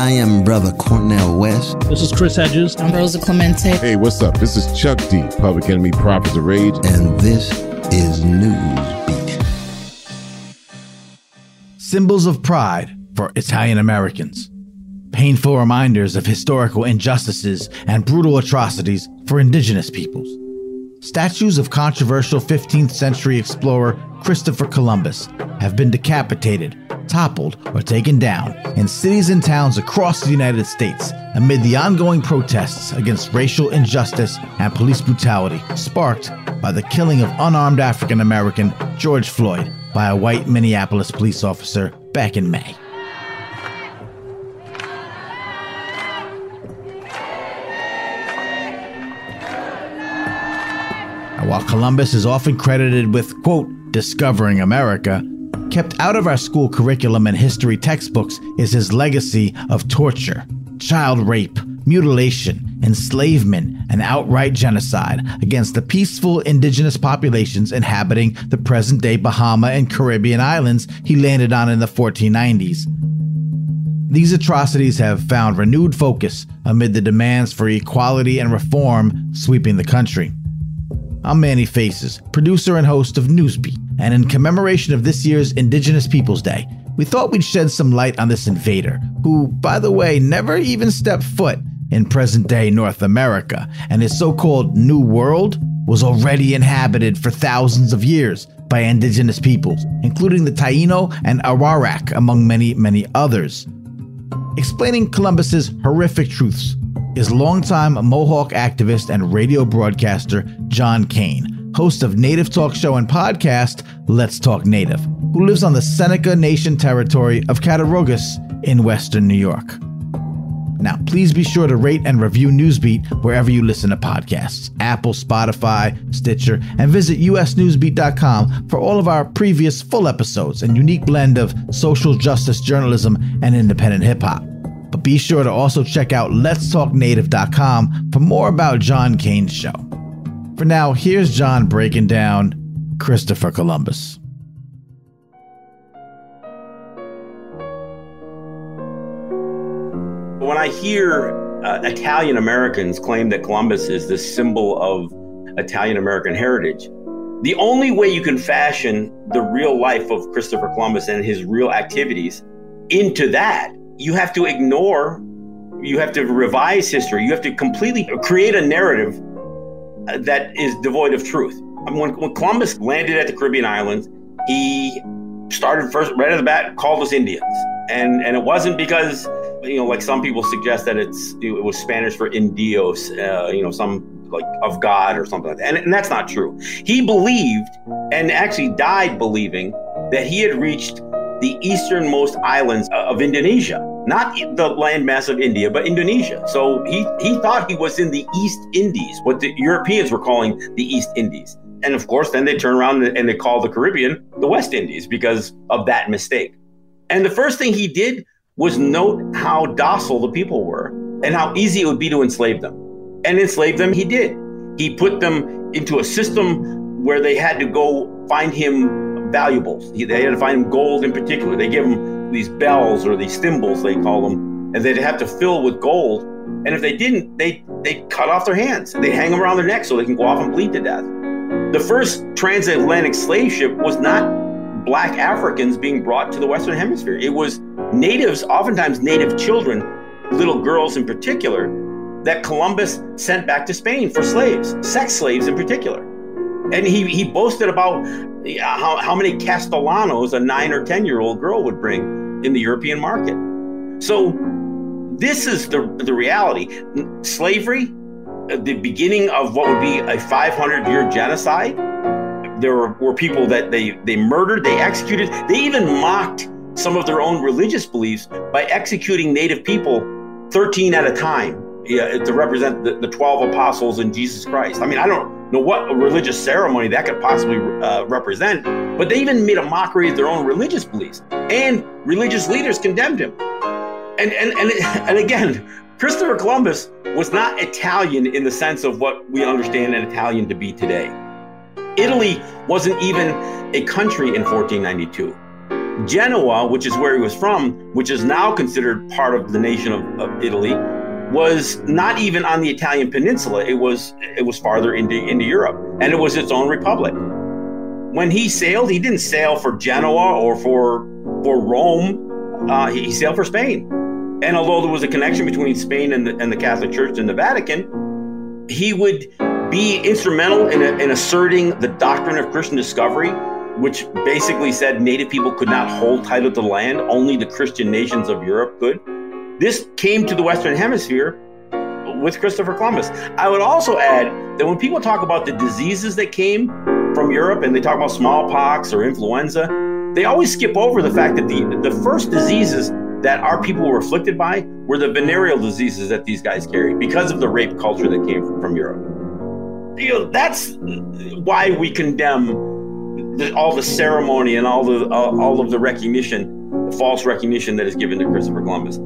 I am Brother Cornel West. This is Chris Hedges. I'm Rosa Clemente. Hey, what's up? This is Chuck D, Public Enemy Prophets of Rage. And this is Newsbeat. Symbols of pride for Italian Americans. Painful reminders of historical injustices and brutal atrocities for indigenous peoples. Statues of controversial 15th century explorer Christopher Columbus have been decapitated, toppled, or taken down in cities and towns across the United States amid the ongoing protests against racial injustice and police brutality sparked by the killing of unarmed African American George Floyd by a white Minneapolis police officer back in May. while Columbus is often credited with, quote, discovering America, kept out of our school curriculum and history textbooks is his legacy of torture, child rape, mutilation, enslavement, and outright genocide against the peaceful indigenous populations inhabiting the present day Bahama and Caribbean islands he landed on in the 1490s. These atrocities have found renewed focus amid the demands for equality and reform sweeping the country. I'm Manny Faces, producer and host of Newsbeat, and in commemoration of this year's Indigenous Peoples Day, we thought we'd shed some light on this invader, who, by the way, never even stepped foot in present day North America, and his so called New World was already inhabited for thousands of years by indigenous peoples, including the Taino and Arawak, among many, many others. Explaining Columbus's horrific truths is longtime Mohawk activist and radio broadcaster John Kane, host of native talk show and podcast Let's Talk Native, who lives on the Seneca Nation territory of Cattaraugus in western New York. Now, please be sure to rate and review Newsbeat wherever you listen to podcasts Apple, Spotify, Stitcher, and visit usnewsbeat.com for all of our previous full episodes and unique blend of social justice journalism and independent hip hop. But be sure to also check out letstalknative.com for more about John Kane's show. For now, here's John breaking down Christopher Columbus. When I hear uh, Italian Americans claim that Columbus is the symbol of Italian American heritage, the only way you can fashion the real life of Christopher Columbus and his real activities into that you have to ignore, you have to revise history, you have to completely create a narrative that is devoid of truth. I mean, when, when Columbus landed at the Caribbean islands, he started first right at the bat called us Indians, and and it wasn't because you know like some people suggest that it's it was Spanish for Indios, uh, you know some like of God or something like that, and, and that's not true. He believed and actually died believing that he had reached the easternmost islands of Indonesia, not the landmass of India, but Indonesia. So he, he thought he was in the East Indies, what the Europeans were calling the East Indies. And of course, then they turn around and they call the Caribbean the West Indies because of that mistake. And the first thing he did was note how docile the people were and how easy it would be to enslave them. And enslave them, he did. He put them into a system where they had to go find him valuables. They had to find him gold in particular. They give them these bells or these thimbles, they call them, and they'd have to fill with gold. And if they didn't, they they cut off their hands. They hang them around their neck so they can go off and bleed to death. The first transatlantic slave ship was not black Africans being brought to the Western Hemisphere. It was natives, oftentimes native children, little girls in particular, that Columbus sent back to Spain for slaves, sex slaves in particular. And he, he boasted about how, how many Castellanos a nine or 10 year old girl would bring in the European market. So, this is the, the reality. Slavery, uh, the beginning of what would be a 500 year genocide. There were, were people that they, they murdered, they executed, they even mocked some of their own religious beliefs by executing native people 13 at a time yeah, to represent the, the 12 apostles and Jesus Christ. I mean, I don't know what religious ceremony that could possibly uh, represent, but they even made a mockery of their own religious beliefs, and religious leaders condemned him. And and and and again, Christopher Columbus was not Italian in the sense of what we understand an Italian to be today. Italy wasn't even a country in 1492. Genoa, which is where he was from, which is now considered part of the nation of, of Italy, was not even on the Italian peninsula. It was it was farther into, into Europe, and it was its own republic. When he sailed, he didn't sail for Genoa or for for Rome. Uh, he, he sailed for Spain. And although there was a connection between Spain and the, and the Catholic Church and the Vatican, he would be instrumental in, in asserting the doctrine of Christian discovery, which basically said native people could not hold title to land, only the Christian nations of Europe could. This came to the Western Hemisphere with Christopher Columbus. I would also add that when people talk about the diseases that came from Europe and they talk about smallpox or influenza, they always skip over the fact that the, the first diseases that our people were afflicted by were the venereal diseases that these guys carried because of the rape culture that came from Europe. You know, that's why we condemn the, all the ceremony and all the all of the recognition, the false recognition that is given to Christopher Columbus.